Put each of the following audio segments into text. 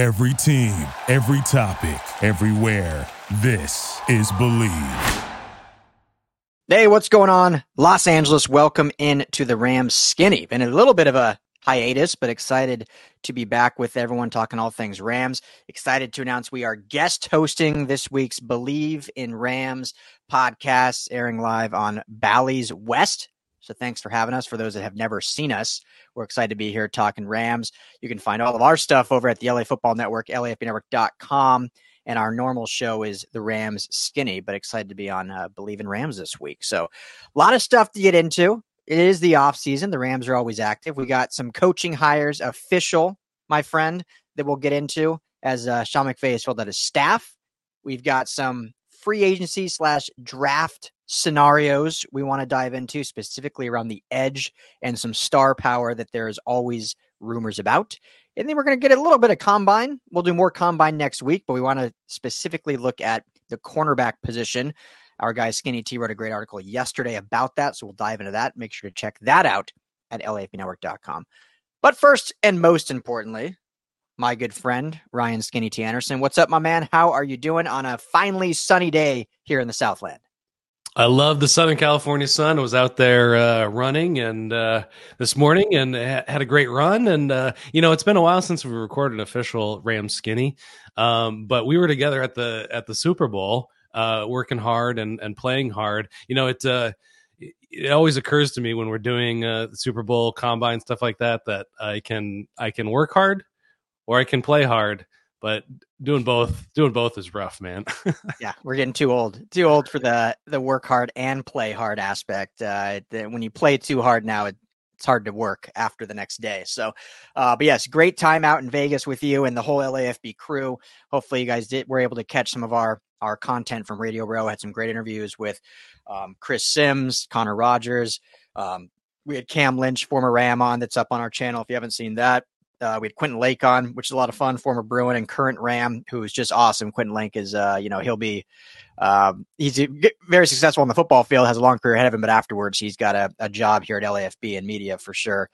Every team, every topic, everywhere. This is Bleav. Hey, what's going on? Los Angeles, welcome in to the Rams skinny. Been a little bit of a hiatus, but excited to be back with everyone talking all things Rams. Excited to announce we are guest hosting this week's Bleav in Rams podcast, airing live on Bally's West. So thanks for having us. For those that have never seen us, we're excited to be here talking Rams. You can find all of our stuff over at the LA Football Network, LAFBNetwork.com. And our normal show is the Rams Skinny, but excited to be on uh, Bleav in Rams this week. So a lot of stuff to get into it is the off season. The Rams are always active. We got some coaching hires official, my friend, that we'll get into as uh, Sean McVay has filled out his staff. We've got some free agency slash draft scenarios we want to dive into specifically around the edge and some star power that there is always rumors about. And then we're going to get a little bit of combine. We'll do more combine next week, but we want to specifically look at the cornerback position. Our guy Skinny T wrote a great article yesterday about that, so we'll dive into that. Make sure to check that out at lafbnetwork.com. But first and most importantly, my good friend Ryan Skinny T Anderson. What's up, my man? How are you doing on a finally sunny day here in the Southland? I love the Southern California sun. I was out there uh, running and uh, this morning and ha- had a great run. And uh, you know, it's been a while since we recorded an official Ram Skinny, um, but we were together at the at the Super Bowl, uh, working hard and and playing hard. You know, it uh, it always occurs to me when we're doing uh, the Super Bowl combine stuff like that that I can I can work hard or I can play hard but doing both doing both is rough man. Yeah we're getting too old too old for the the work hard and play hard aspect uh the, when you play too hard now it, it's hard to work after the next day. So uh but yes great time out in vegas with you and the whole lafb crew. Hopefully you guys did were able to catch some of our our content from radio row. Had some great interviews with um, chris sims connor rogers um, we had cam lynch former ram on that's up on our channel if you haven't seen that uh, we had Quentin Lake on, which is a lot of fun, former Bruin and current Ram, who is just awesome. Quentin Lake is, uh, you know, he'll be, um, he's very successful on the football field, has a long career ahead of him, but afterwards he's got a, a job here at LAFB and media for sure.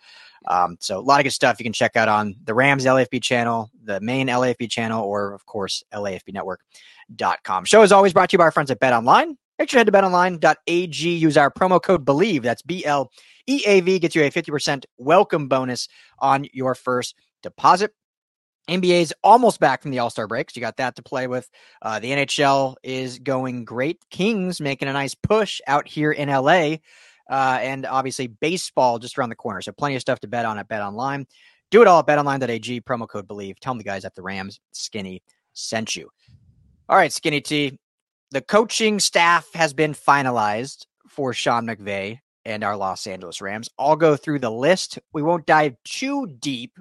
Um, so a lot of good stuff you can check out on the Rams LAFB channel, the main LAFB channel, or of course, LAFBnetwork.com. Show is always brought to you by our friends at Bet Online. Make sure to head to betonline.ag. Use our promo code BLEAV. That's B L E A V. Gets you a 50% welcome bonus on your first deposit. NBA's almost back from the All Star breaks. You got that to play with. Uh, the NHL is going great. Kings making a nice push out here in LA. Uh, and obviously, baseball just around the corner. So, plenty of stuff to bet on at Bet Online. Do it all at betonline.ag. Promo code BLEAV. Tell them the guys at the Rams Skinny sent you. All right, Skinny T the coaching staff has been finalized for Sean McVay and our Los Angeles Rams. I'll go through the list. We won't dive too deep.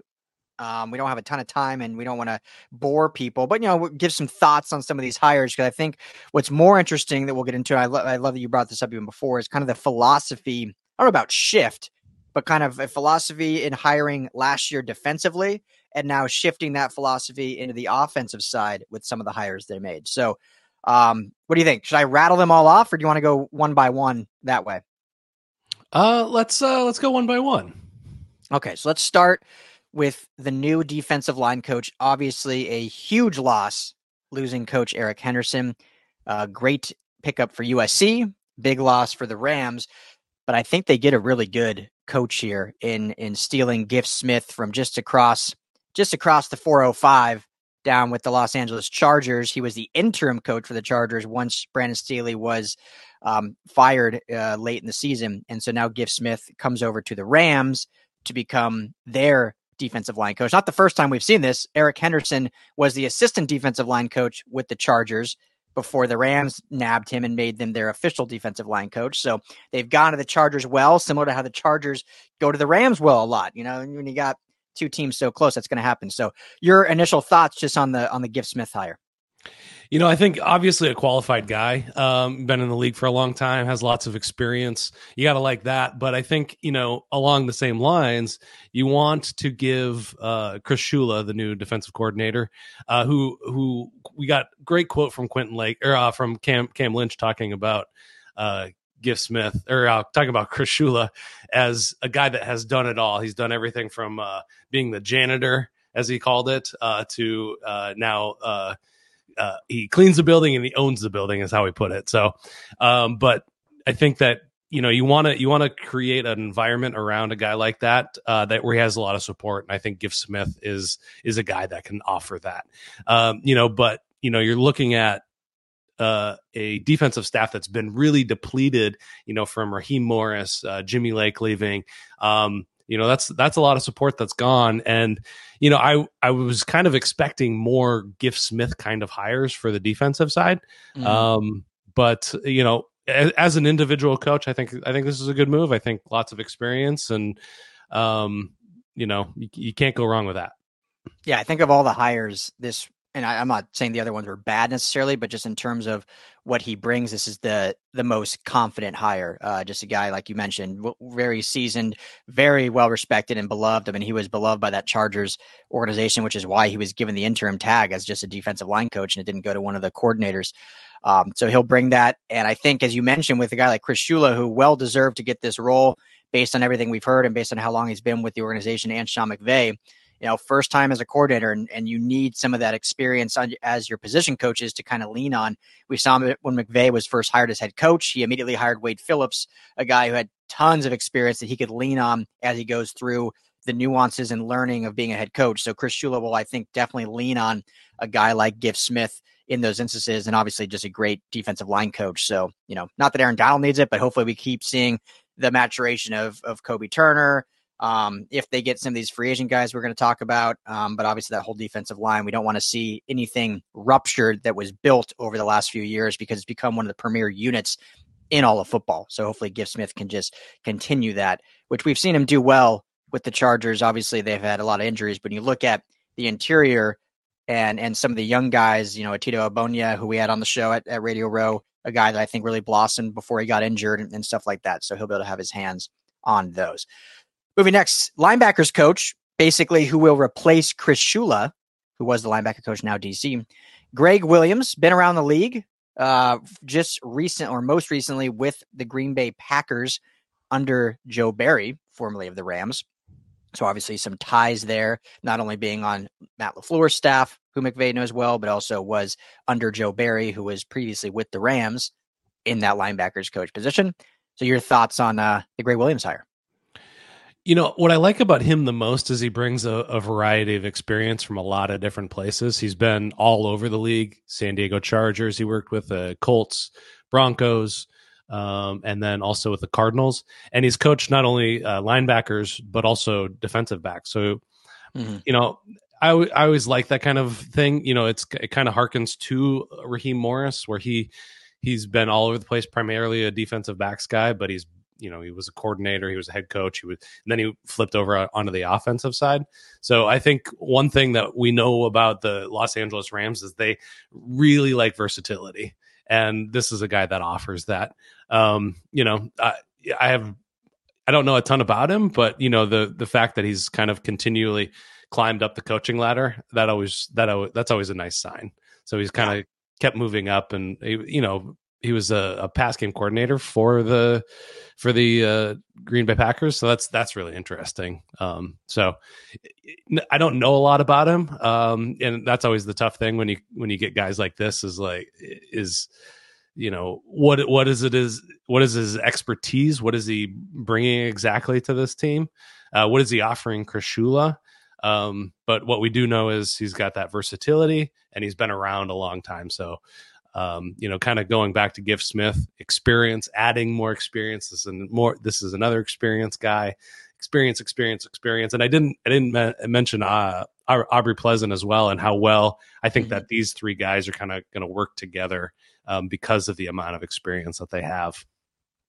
Um, we don't have a ton of time and we don't want to bore people, but you know, we'll give some thoughts on some of these hires because I think what's more interesting that we'll get into. I, lo- I love that you brought this up even before is kind of the philosophy. I don't know about shift, but kind of a philosophy in hiring last year defensively and now shifting that philosophy into the offensive side with some of the hires they made. So um, what do you think? Should I rattle them all off, or do you want to go one by one that way? Uh, let's uh, let's go one by one. Okay, so let's start with the new defensive line coach. Obviously, a huge loss losing coach Eric Henderson. Uh, great pickup for USC, big loss for the Rams, but I think they get a really good coach here in in stealing Giff Smith from just across just across the 405 down with the Los Angeles Chargers. He was the interim coach for the Chargers once Brandon Staley was um, fired uh, late in the season. And so now Giff Smith comes over to the Rams to become their defensive line coach. Not the first time we've seen this. Eric Henderson was the assistant defensive line coach with the Chargers before the Rams nabbed him and made them their official defensive line coach. So they've gone to the Chargers well, similar to how the Chargers go to the Rams well a lot. You know, when you got two teams so close, that's going to happen. So, your initial thoughts just on the on the Giff Smith hire? You know, I think obviously a qualified guy, um, been in the league for a long time, has lots of experience. You got to like that. But I think, you know, along the same lines, you want to give uh, Chris Shula, the new defensive coordinator, uh, who who we got great quote from Quentin Lake or uh, from Cam Cam Lynch talking about uh, Giff Smith, or uh, talking about Chris Shula as a guy that has done it all. He's done everything from uh, being the janitor as he called it, uh, to uh, now uh, uh, he cleans the building and he owns the building, is how he put it. So, um, but I think that you know you want to you want to create an environment around a guy like that uh, that where he has a lot of support, and I think Giff Smith is is a guy that can offer that. Um, you know, but you know you're looking at uh, a defensive staff that's been really depleted, you know, from Raheem Morris, uh, Jimmy Lake leaving. Um, you know, that's that's a lot of support that's gone. And, you know, I I was kind of expecting more Giff Smith kind of hires for the defensive side. Mm-hmm. Um, but you know, as, as, an individual coach, I think I think this is a good move. I think lots of experience and um, you know, you, you can't go wrong with that. Yeah, I think of all the hires this and I, am not saying the other ones were bad necessarily, but just in terms of what he brings, this is the the most confident hire. Uh, just a guy like you mentioned, very seasoned, very well respected and beloved. I mean, he was beloved by that Chargers organization, which is why he was given the interim tag as just a defensive line coach, and it didn't go to one of the coordinators. Um, so he'll bring that, and I think, as you mentioned, with a guy like Chris Shula, who well deserved to get this role based on everything we've heard and based on how long he's been with the organization and Sean McVay you know, first time as a coordinator, and, and you need some of that experience on, as your position coaches to kind of lean on. We saw when McVay was first hired as head coach. He immediately hired Wade Phillips, a guy who had tons of experience that he could lean on as he goes through the nuances and learning of being a head coach. So Chris Shula will, I think, definitely lean on a guy like Giff Smith in those instances, and obviously just a great defensive line coach. So you know, not that Aaron Donald needs it, but hopefully we keep seeing the maturation of of Kobie Turner, um, if they get some of these free agent guys we're going to talk about. Um, but obviously, that whole defensive line, we don't want to see anything ruptured that was built over the last few years because it's become one of the premier units in all of football. So hopefully, Giff Smith can just continue that, which we've seen him do well with the Chargers. Obviously, they've had a lot of injuries, but when you look at the interior and and some of the young guys, you know, Tito Ogbonnia, who we had on the show at, at Radio Row, a guy that I think really blossomed before he got injured and, and stuff like that. So he'll be able to have his hands on those. Moving next, linebackers coach, basically who will replace Chris Shula, who was the linebacker coach now DC. Greg Williams, been around the league, uh, just recent or most recently with the Green Bay Packers under Joe Barry, formerly of the Rams. So obviously some ties there, not only being on Matt LaFleur's staff, who McVay knows well, but also was under Joe Barry, who was previously with the Rams in that linebackers coach position. So your thoughts on uh, the Greg Williams hire? You know, what I like about him the most is he brings a, a, variety of experience from a lot of different places. He's been all over the league San Diego Chargers, he worked with the Colts, Broncos, um, and then also with the Cardinals. And he's coached not only uh, linebackers, but also defensive backs. So, mm-hmm. you know, I, w- I always like that kind of thing. You know, it's it kind of harkens to Raheem Morris, where he he's been all over the place, primarily a defensive backs guy, but he's you know he was a coordinator he was a head coach he was and then he flipped over onto the offensive side. So i think one thing that we know about the los angeles rams is they really like versatility and this is a guy that offers that. Um you know i, I have i don't know a ton about him but you know the the fact that he's kind of continually climbed up the coaching ladder that always that that's always a nice sign. So he's kind of yeah. kept moving up and you know he was a, a, pass game coordinator for the for the uh, Green Bay Packers. So that's that's really interesting. Um, so I don't know a lot about him, um, and that's always the tough thing when you when you get guys like this. Is like is you know what what is it is what is his expertise? What is he bringing exactly to this team? Uh, what is he offering Chris Shula? Um, but what we do know is he's got that versatility and he's been around a long time. So um, you know, kind of going back to Giff Smith experience, adding more experiences and more. This is another experience guy, experience, experience, experience. And I didn't, I didn't me- mention uh, Aubrey Pleasant as well, and how well I think mm-hmm. that these three guys are kind of going to work together um, because of the amount of experience that they have.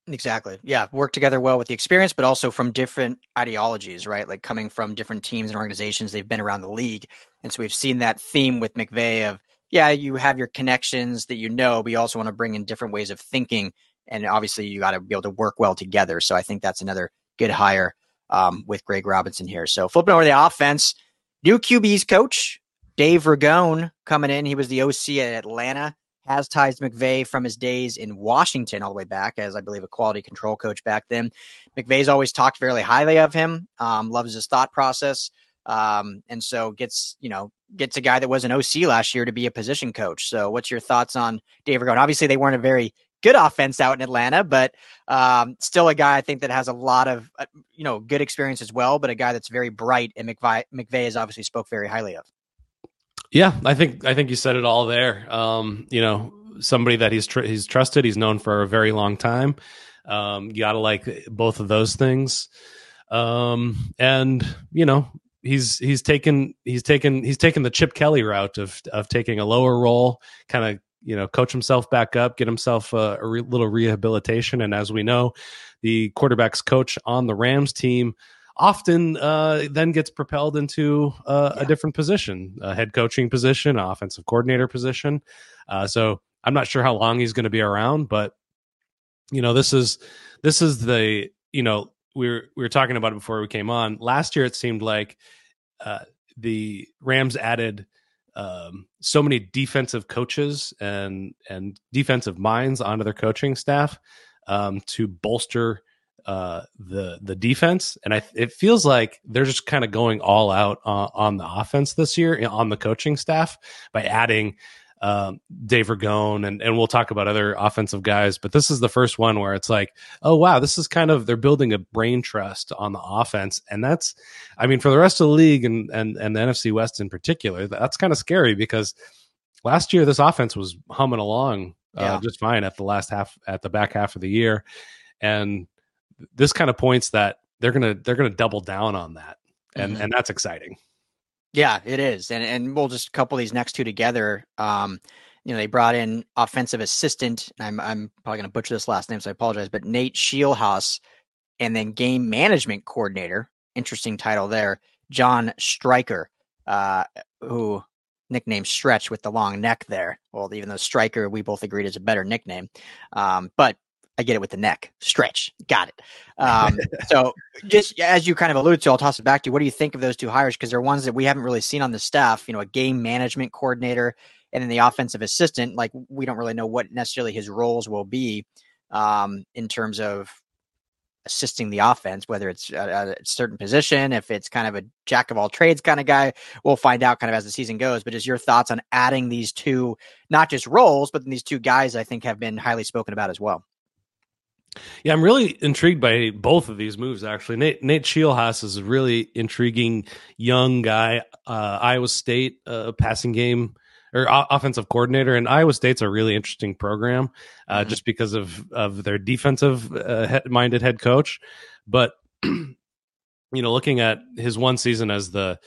Exactly. Yeah. Work together well with the experience, but also from different ideologies, right? Like coming from different teams and organizations, they've been around the league. And so we've seen that theme with McVay of yeah, you have your connections that you know, but you also want to bring in different ways of thinking. And obviously, you got to be able to work well together. So I think that's another good hire um, with Greg Robinson here. So flipping over the offense, new QB's coach, Dave Ragone, coming in. He was the OC at Atlanta, has ties McVay from his days in Washington all the way back as, I believe, a quality control coach back then. McVay's always talked fairly highly of him, um, loves his thought process. Um, and so gets, you know, gets a guy that was an OC last year to be a position coach. So what's your thoughts on Dave Ragone? Obviously they weren't a very good offense out in Atlanta, but um, still a guy I think that has a lot of, uh, you know, good experience as well, but a guy that's very bright and McVay, McVay has obviously spoke very highly of. Yeah, I think I think you said it all there. Um, you know, somebody that he's tr- he's trusted, he's known for a very long time. Um, you got to like both of those things. Um, and you know, he's he's taken he's taken he's taken the Chip Kelly route of of taking a lower role, kind of you know coach himself back up, get himself a, a re- little rehabilitation. And as we know, the quarterbacks coach on the Rams team often uh, then gets propelled into uh, yeah. a different position, a head coaching position, offensive coordinator position. Uh, so I'm not sure how long he's going to be around, but you know this is this is the you know we were we were talking about it before we came on. Last year, it seemed like uh, the Rams added um, so many defensive coaches and and defensive minds onto their coaching staff um, to bolster uh, the the defense, and I, it feels like they're just kind of going all out uh, on the offense this year on the coaching staff by adding um, Dave Ragone, and and we'll talk about other offensive guys. But this is the first one where it's like, oh wow, this is kind of they're building a brain trust on the offense, and that's, I mean, for the rest of the league and and and the NFC West in particular, that's kind of scary because last year this offense was humming along uh, yeah. just fine at the last half at the back half of the year, and this kind of points that they're gonna they're gonna double down on that, and mm-hmm. and that's exciting. Yeah, it is, and and we'll just couple these next two together. Um, you know, they brought in offensive assistant. I'm I'm probably going to butcher this last name, so I apologize. But Nate Scheelhaase, and then game management coordinator. Interesting title there, John Streicher, uh, who nickname Stretch with the long neck there. Well, even though Striker, we both agreed is a better nickname. Um, but I get it with the neck stretch. Got it. Um, so, just as you kind of alluded to, I'll toss it back to you. What do you think of those two hires? Because they're ones that we haven't really seen on the staff. You know, a game management coordinator and then the offensive assistant. Like, we don't really know what necessarily his roles will be um, in terms of assisting the offense, whether it's a, a, certain position, if it's kind of a jack of all trades kind of guy. We'll find out kind of as the season goes. But just your thoughts on adding these two, not just roles, but these two guys I think have been highly spoken about as well. Yeah, I'm really intrigued by both of these moves. Actually, Nate Nate is a really intriguing young guy. Uh, Iowa State uh, passing game or o- offensive coordinator, and Iowa State's a really interesting program uh, mm-hmm. just because of of their defensive uh, minded head coach. But you know, looking at his one season as the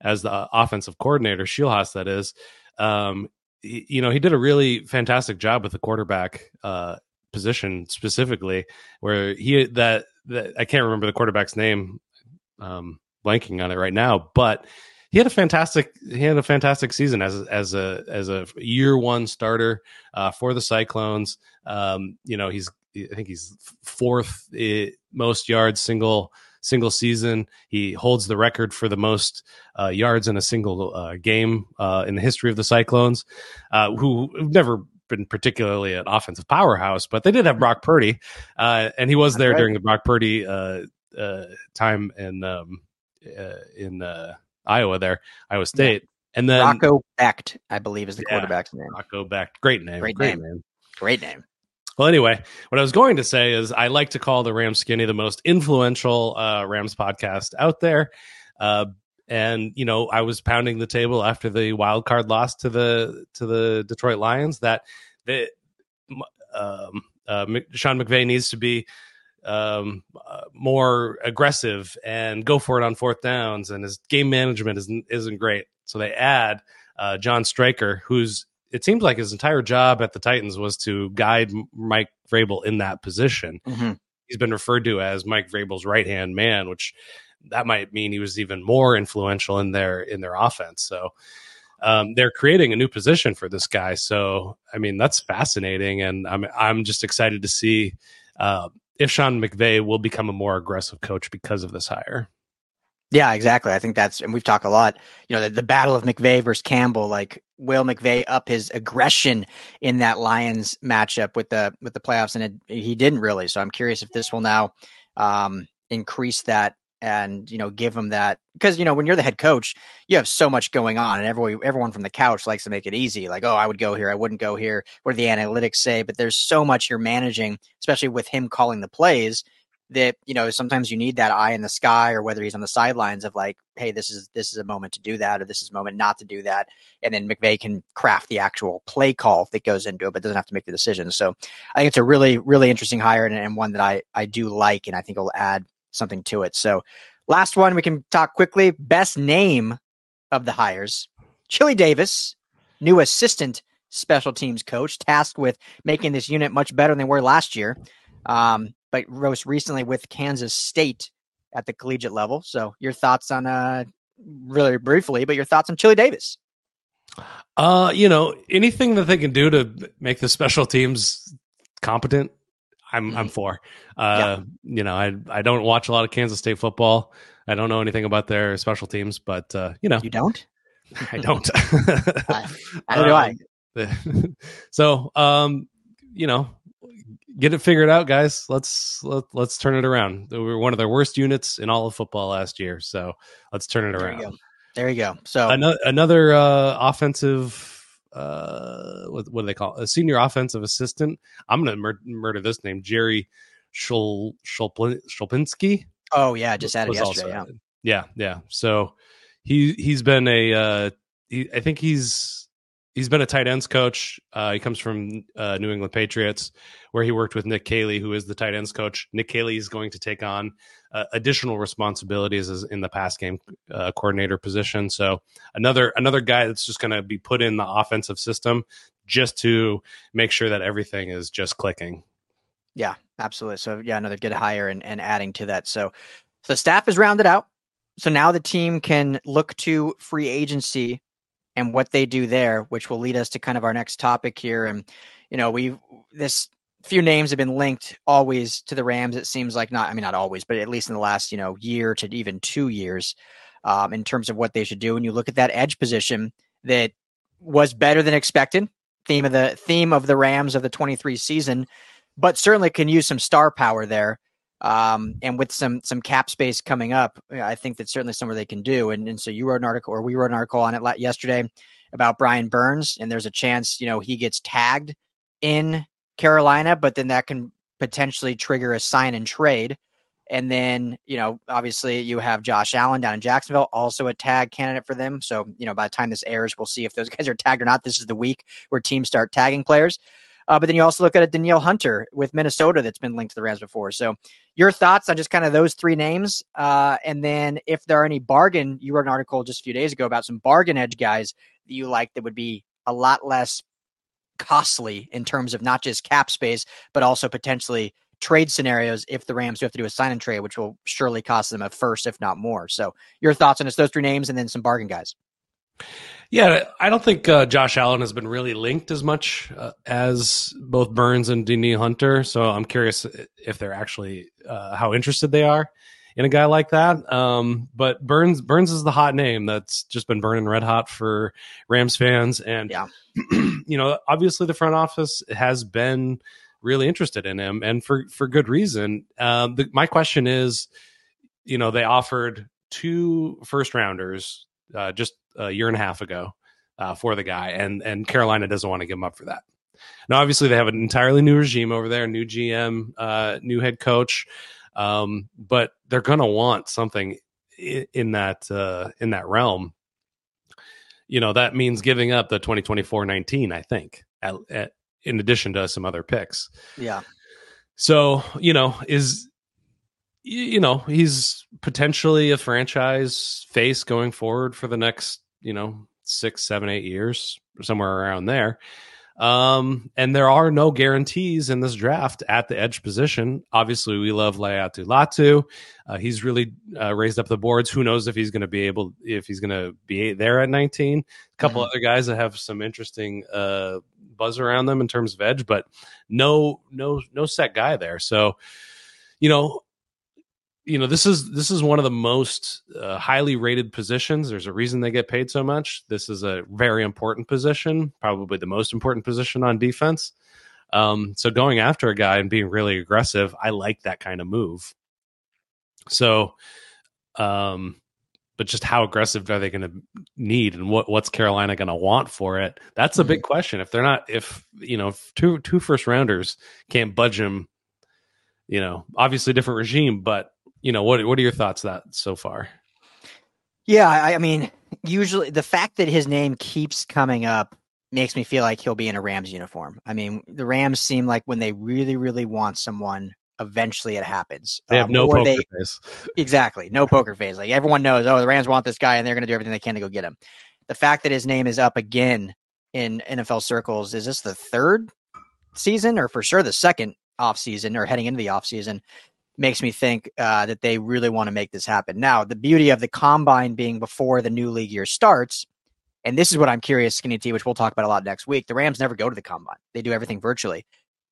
as the offensive coordinator, Scheelhaase, that is, um, you know, he did a really fantastic job with the quarterback uh, position specifically, where he that that I can't remember the quarterback's name, um, blanking on it right now, but he had a fantastic he had a fantastic season as as a as a year one starter uh, for the Cyclones. Um, you know, he's I think he's fourth eh, most yards single single season. He holds the record for the most uh, yards in a single uh, game uh, in the history of the Cyclones, uh, who never been particularly an offensive powerhouse, but they did have Brock Purdy, uh, and he was there right. during the Brock Purdy uh, uh, time in um, uh, in uh, Iowa, there Iowa State, yeah. and then Rocco Becht, I believe, is the yeah, quarterback's name. Rocco Becht, great name, great, great name. name, great name. Well, anyway, what I was going to say is I like to call the Rams Skinny the most influential uh, Rams podcast out there. And you know I was pounding the table after the wild card loss to the to the Detroit Lions that the um, uh, Sean McVay needs to be um, uh, more aggressive and go for it on fourth downs, and his game management isn't isn't great. So they add uh, John Streicher, who's it seems like his entire job at the Titans was to guide Mike Vrabel in that position. Mm-hmm. He's been referred to as Mike Vrabel's right hand man, which that might mean he was even more influential in their in their offense. So um, they're creating a new position for this guy. So I mean that's fascinating, and I'm I'm just excited to see uh, if Sean McVay will become a more aggressive coach because of this hire. Yeah, exactly. I think that's, and we've talked a lot, you know, the, the, battle of McVay versus Campbell, like will McVay up his aggression in that Lions matchup with the, with the playoffs. And it, he didn't really. So I'm curious if this will now um, increase that and you know give him that because you know when you're the head coach you have so much going on and everyone everyone from the couch likes to make it easy like oh i would go here i wouldn't go here what do the analytics say? But there's so much you're managing especially with him calling the plays that you know sometimes you need that eye in the sky or whether he's on the sidelines of like hey this is this is a moment to do that or this is a moment not to do that and then mcvay can craft the actual play call that goes into it but doesn't have to make the decision. So i think it's a really really interesting hire and, and one that i i do like and i think will add something to it so last one we can talk quickly best name of the hires chili davis new assistant special teams coach tasked with making this unit much better than they were last year um, but most recently with Kansas State at the collegiate level. So your thoughts on uh really briefly, but your thoughts on Chili Davis. Uh, you know, anything that they can do to make the special teams competent, I'm mm-hmm. I'm for. Uh, yeah. you know, I I don't watch a lot of Kansas State football. I don't know anything about their special teams, but uh, you know, you don't. I don't. I, I do I. Um, so, um, you know, get it figured out, guys. Let's let, let's turn it around. We were one of the worst units in all of football last year, so let's turn it there around. You there you go. So another another uh, offensive. Uh, what, what do they call it? a senior offensive assistant? I'm gonna mur- murder this name, Jerry Shul Shulpinski. Oh yeah, just added yesterday. Yeah. yeah, yeah. So he he's been a uh, he, I think he's he's been a tight ends coach. Uh, he comes from uh, New England Patriots, where he worked with Nick Caley, who is the tight ends coach. Nick Caley is going to take on uh, additional responsibilities as in the pass game uh, coordinator position. So another another guy that's just going to be put in the offensive system just to make sure that everything is just clicking. Yeah, absolutely. So yeah, another good hire and, and adding to that. So the staff is rounded out. So now the team can look to free agency and what they do there, which will lead us to kind of our next topic here. And, you know, we this few names have been linked always to the Rams. It seems like not, I mean, not always, but at least in the last, you know, year to even two years um, in terms of what they should do. And you look at that edge position that was better than expected. Theme of the theme of the Rams of the 23 season, but certainly can use some star power there. Um, and with some some cap space coming up, I think that's certainly somewhere they can do. And, and so you wrote an article, or we wrote an article on it yesterday about Brian Burns, and there's a chance you know he gets tagged in Carolina, but then that can potentially trigger a sign and trade. And then, you know, obviously you have Josh Allen down in Jacksonville, also a tag candidate for them. So, you know, by the time this airs, we'll see if those guys are tagged or not. This is the week where teams start tagging players. Uh, but then you also look at a Danielle Hunter with Minnesota that's been linked to the Rams before. So your thoughts on just kind of those three names, uh, and then if there are any bargain, you wrote an article just a few days ago about some bargain edge guys that you like that would be a lot less costly in terms of not just cap space, but also potentially trade scenarios if the Rams do have to do a sign and trade, which will surely cost them a first, if not more. So your thoughts on just those three names and then some bargain guys. Yeah, I don't think uh, Josh Allen has been really linked as much uh, as both Burns and Danielle Hunter. So I'm curious if they're actually uh, how interested they are in a guy like that. Um, but Burns Burns is the hot name that's just been burning red hot for Rams fans, and yeah. you know, obviously the front office has been really interested in him, and for for good reason. Um, the, my question is, you know, they offered two first rounders uh, just a year and a half ago uh, for the guy, and and Carolina doesn't want to give him up for that. Now, obviously, they have an entirely new regime over there, new GM, uh, new head coach, um, but they're going to want something in, in that uh, in that realm. You know, that means giving up the 2024-19, I think, at, at, in addition to some other picks. Yeah. So, you know, is you know, he's potentially a franchise face going forward for the next, you know, six, seven, eight years, somewhere around there. Um, and there are no guarantees in this draft at the edge position. Obviously, we love Laiatu Latu. Uh, he's really uh, raised up the boards. Who knows if he's going to be able, if he's going to be there at 19. A couple mm-hmm. other guys that have some interesting uh, buzz around them in terms of edge, but no, no, no set guy there. So, you know, you know this is this is one of the most uh, highly rated positions there's a reason they get paid so much this is a very important position probably the most important position on defense um, so going after a guy and being really aggressive i like that kind of move so Um, but just how aggressive are they going to need and what what's Carolina going to want for it? That's a big mm-hmm. question. If they're not, if you know, if two two first rounders can't budge him, you know, obviously different regime, but you know, what what are your thoughts that so far? Yeah, I, I mean, usually the fact that his name keeps coming up makes me feel like he'll be in a Rams uniform. I mean, the Rams seem like when they really, really want someone, eventually it happens. They have um, no poker they, face. Exactly. No poker face. Like everyone knows, oh, the Rams want this guy and they're going to do everything they can to go get him. The fact that his name is up again in NFL circles, is this the third season or for sure the second off season or heading into the off season? Makes me think uh, that they really want to make this happen. Now, the beauty of the combine being before the new league year starts, and this is what I'm curious, Skinny T, which we'll talk about a lot next week. The Rams never go to the combine; they do everything virtually.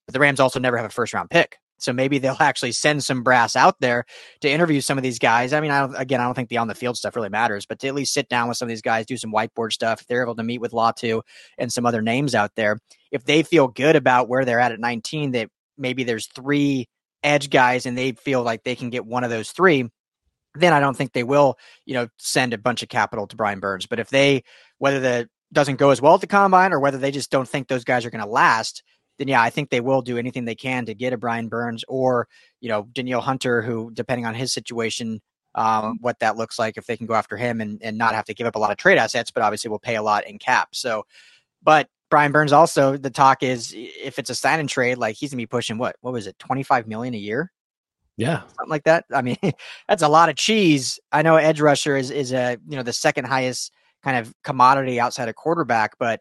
But the Rams also never have a first round pick. So maybe they'll actually send some brass out there to interview some of these guys. I mean, I don't, again, I don't think the on the field stuff really matters, but to at least sit down with some of these guys, do some whiteboard stuff. If they're able to meet with Latu and some other names out there, if they feel good about where they're at at 19, that maybe there's three edge guys and they feel like they can get one of those three, then I don't think they will, you know, send a bunch of capital to Brian Burns. But if they, whether the doesn't go as well at the combine or whether they just don't think those guys are going to last, then yeah, I think they will do anything they can to get a Brian Burns or you know Danielle Hunter, who depending on his situation, um, what that looks like if they can go after him and and not have to give up a lot of trade assets, but obviously will pay a lot in cap. So, but Brian Burns also the talk is if it's a sign and trade, like he's gonna be pushing what what was it twenty five million a year. Yeah, something like that. I mean, that's a lot of cheese. I know edge rusher is is a you know the second highest kind of commodity outside of quarterback, but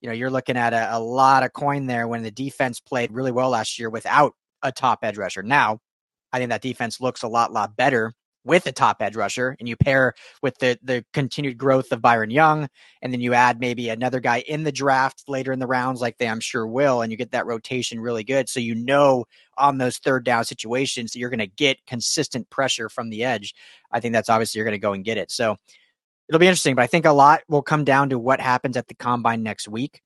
you know, you're looking at a, a lot of coin there when the defense played really well last year without a top edge rusher. Now, I think that defense looks a lot, lot better with a top edge rusher, and you pair with the the continued growth of Byron Young, and then you add maybe another guy in the draft later in the rounds, like they I'm sure will, and you get that rotation really good. So you know on those third down situations you're going to get consistent pressure from the edge. I think that's obviously you're going to go and get it. So it'll be interesting, but I think a lot will come down to what happens at the combine next week.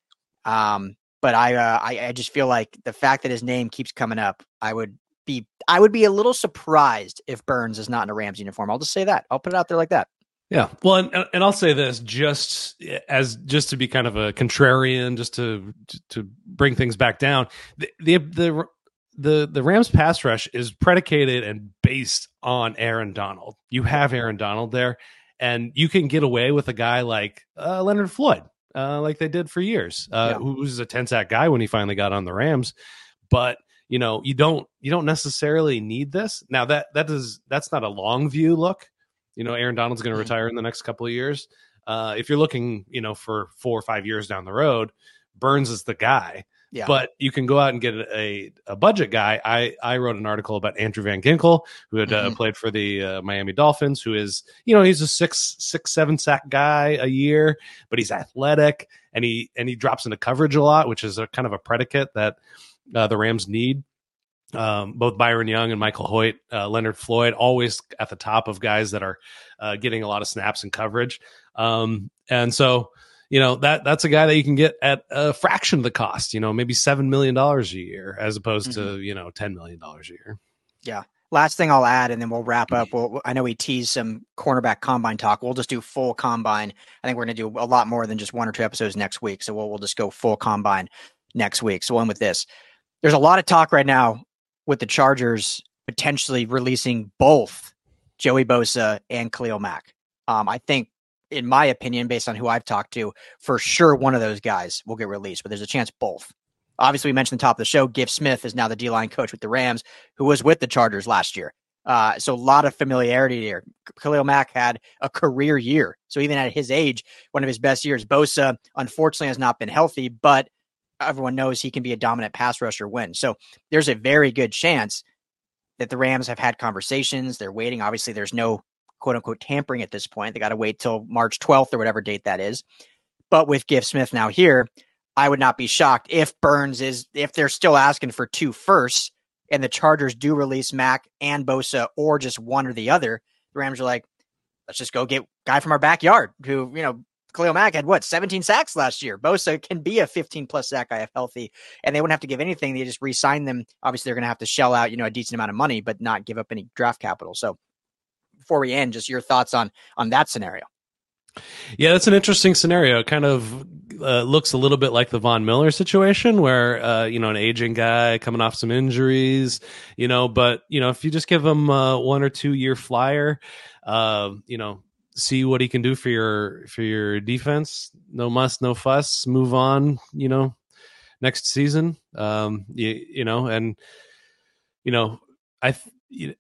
Um, but I, uh, I, I just feel like the fact that his name keeps coming up, I would be, I would be a little surprised if Burns is not in a Rams uniform. I'll just say that. I'll put it out there like that. Yeah. Well, and, and I'll say this just as just to be kind of a contrarian, just to to bring things back down. The the the the, the Rams pass rush is predicated and based on Aaron Donald. You have Aaron Donald there and you can get away with a guy like uh, Leonard Floyd, uh, like they did for years, uh, yeah. who was a ten sack guy when he finally got on the Rams. But you know, you don't you don't necessarily need this. Now that that is that's not a long view look. You know, Aaron Donald's going to mm-hmm. retire in the next couple of years. Uh, if you're looking, you know, for four or five years down the road, Burns is the guy. Yeah. But you can go out and get a, a budget guy. I, I wrote an article about Andrew Van Ginkel, who had uh, mm-hmm. uh, played for the uh, Miami Dolphins, who is, you know, he's a six, six, seven sack guy a year, but he's athletic and he, and he drops into coverage a lot, which is a kind of a predicate that uh, the Rams need. Um, both Byron Young and Michael Hoyt, uh, Leonard Floyd, always at the top of guys that are uh, getting a lot of snaps and coverage. Um, and so, you know that that's a guy that you can get at a fraction of the cost. You know, maybe seven million dollars a year as opposed mm-hmm. to you know ten million dollars a year. Yeah. Last thing I'll add, and then we'll wrap up. We'll, I know we teased some cornerback combine talk. We'll just do full combine. I think we're going to do a lot more than just one or two episodes next week. So we'll we'll just go full combine next week. So one with this, there's a lot of talk right now with the Chargers potentially releasing both Joey Bosa and Khalil Mack. Um, I think in my opinion, based on who I've talked to, for sure one of those guys will get released, but there's a chance both. Obviously, we mentioned the top of the show. Giff Smith is now the D line coach with the Rams, who was with the Chargers last year. Uh, so a lot of familiarity there. Khalil Mack had a career year. So even at his age, one of his best years. Bosa, unfortunately, has not been healthy, but everyone knows he can be a dominant pass rusher when. So there's a very good chance that the Rams have had conversations. They're waiting. Obviously, there's no quote unquote tampering at this point. They got to wait till March 12th or whatever date that is. But with Giff Smith now here, I would not be shocked if Burns is, if they're still asking for two firsts and the Chargers do release Mack and Bosa or just one or the other. The Rams are like, let's just go get guy from our backyard who, you know, Khalil Mack had what 17 sacks last year. Bosa can be a 15 plus sack guy if healthy, and they wouldn't have to give anything. They just re-sign them. Obviously, they're going to have to shell out you know a decent amount of money, but not give up any draft capital. So before we end, just your thoughts on on that scenario. Yeah, that's an interesting scenario. It kind of uh, looks a little bit like the Von Miller situation, where uh, you know an aging guy coming off some injuries, you know, but you know if you just give him a one or two year flyer, uh, you know, see what he can do for your for your defense. No muss, no fuss. Move on. You know, next season. Um, you, you know, and you know, I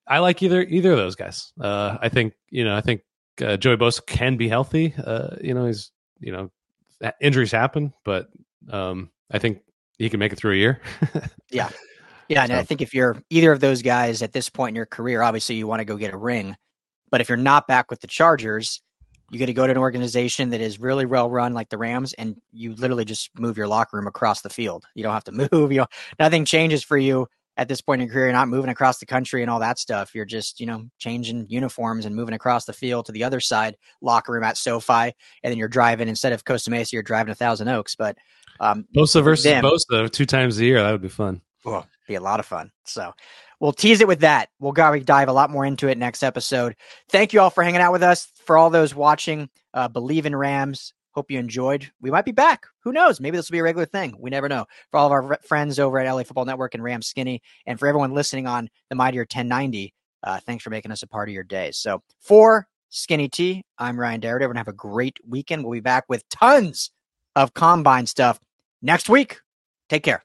I like either either of those guys. Uh, I think you know, I think uh, Joey Bosa can be healthy. Uh, you know, he's you know, injuries happen, but um, I think he can make it through a year. yeah, yeah, and so. I think if you're either of those guys at this point in your career, obviously you want to go get a ring. But if you're not back with the Chargers, you get to go to an organization that is really well run like the Rams, and you literally just move your locker room across the field. You don't have to move. You know, nothing changes for you at this point in your career. You're not moving across the country and all that stuff. You're just, you know, changing uniforms and moving across the field to the other side locker room at SoFi, and then you're driving instead of Costa Mesa, you're driving a Thousand Oaks. But um, Bosa versus them, Bosa two times a year, that would be fun. Oh, be a lot of fun. So we'll tease it with that. We'll go dive a lot more into it next episode. Thank you all for hanging out with us. For all those watching, uh, Bleav in Rams. Hope you enjoyed. We might be back. Who knows? Maybe this will be a regular thing. We never know. For all of our friends over at LA Football Network and Ram Skinny, and for everyone listening on the Mightier 1090, uh, thanks for making us a part of your day. So for Skinny T, I'm Ryan Dyrud. Everyone have a great weekend. We'll be back with tons of combine stuff next week. Take care.